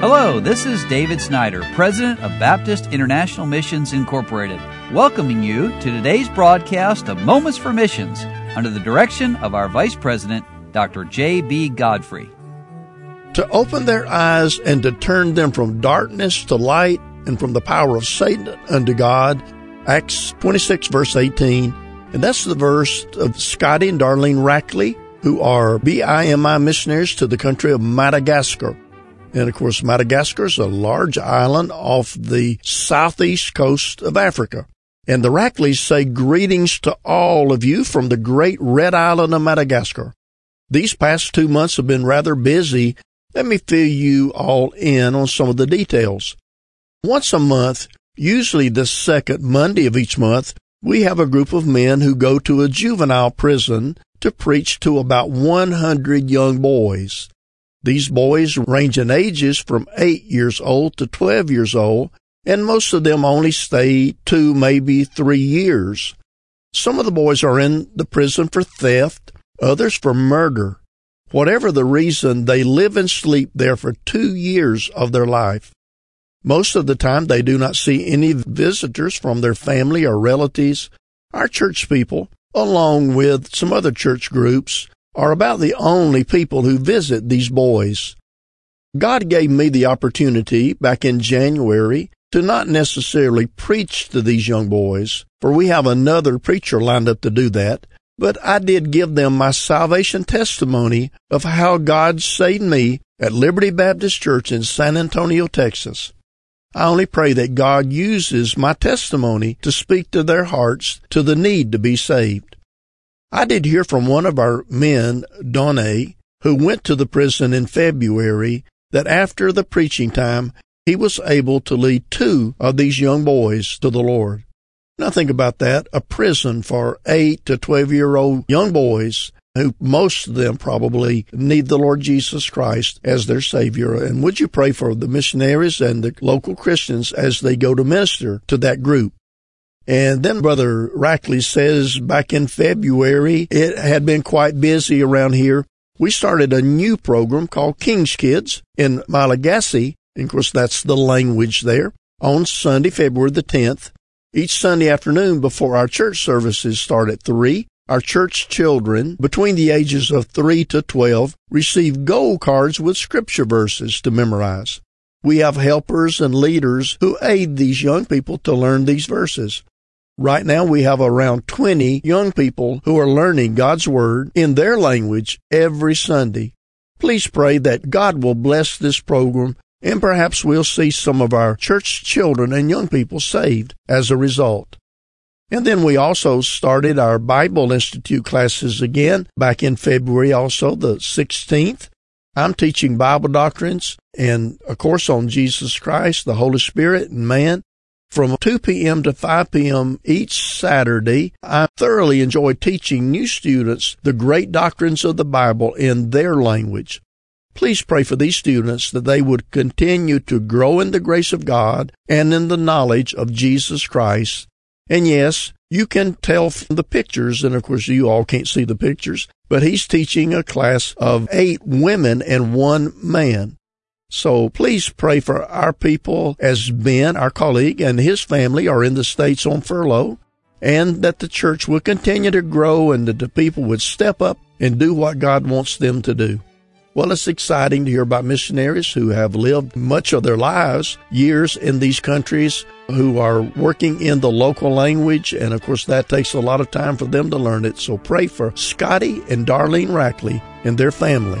Hello, this is David Snyder, President of Baptist International Missions Incorporated, welcoming you to today's broadcast of Moments for Missions under the direction of our Vice President, Dr. J.B. Godfrey. To open their eyes and to turn them from darkness to light and from the power of Satan unto God, Acts 26, verse 18. And that's the verse of Scotty and Darlene Rackley, who are BIMI missionaries to the country of Madagascar. And of course, Madagascar is a large island off the southeast coast of Africa. And the Rackleys say greetings to all of you from the great red island of Madagascar. These past two months have been rather busy. Let me fill you all in on some of the details. Once a month, usually the second Monday of each month, we have a group of men who go to a juvenile prison to preach to about 100 young boys. These boys range in ages from 8 years old to 12 years old, and most of them only stay two, maybe three years. Some of the boys are in the prison for theft, others for murder. Whatever the reason, they live and sleep there for two years of their life. Most of the time, they do not see any visitors from their family or relatives. Our church people, along with some other church groups, are about the only people who visit these boys. God gave me the opportunity back in January to not necessarily preach to these young boys, for we have another preacher lined up to do that, but I did give them my salvation testimony of how God saved me at Liberty Baptist Church in San Antonio, Texas. I only pray that God uses my testimony to speak to their hearts to the need to be saved. I did hear from one of our men, Donne, who went to the prison in February, that after the preaching time, he was able to lead two of these young boys to the Lord. Now think about that, a prison for eight to 12 year old young boys who most of them probably need the Lord Jesus Christ as their Savior. And would you pray for the missionaries and the local Christians as they go to minister to that group? And then Brother Rackley says back in February, it had been quite busy around here. We started a new program called King's Kids in Malagasy. And of course, that's the language there on Sunday, February the 10th. Each Sunday afternoon before our church services start at 3, our church children between the ages of 3 to 12 receive gold cards with scripture verses to memorize. We have helpers and leaders who aid these young people to learn these verses. Right now we have around 20 young people who are learning God's Word in their language every Sunday. Please pray that God will bless this program and perhaps we'll see some of our church children and young people saved as a result. And then we also started our Bible Institute classes again back in February, also the 16th. I'm teaching Bible doctrines and a course on Jesus Christ, the Holy Spirit, and man from 2 p.m. to 5 p.m. each Saturday. I thoroughly enjoy teaching new students the great doctrines of the Bible in their language. Please pray for these students that they would continue to grow in the grace of God and in the knowledge of Jesus Christ and yes, you can tell from the pictures, and of course you all can't see the pictures, but he's teaching a class of eight women and one man. So please pray for our people as Ben, our colleague, and his family are in the States on furlough, and that the church will continue to grow and that the people would step up and do what God wants them to do. Well, it's exciting to hear about missionaries who have lived much of their lives, years in these countries, who are working in the local language. And of course, that takes a lot of time for them to learn it. So pray for Scotty and Darlene Rackley and their family.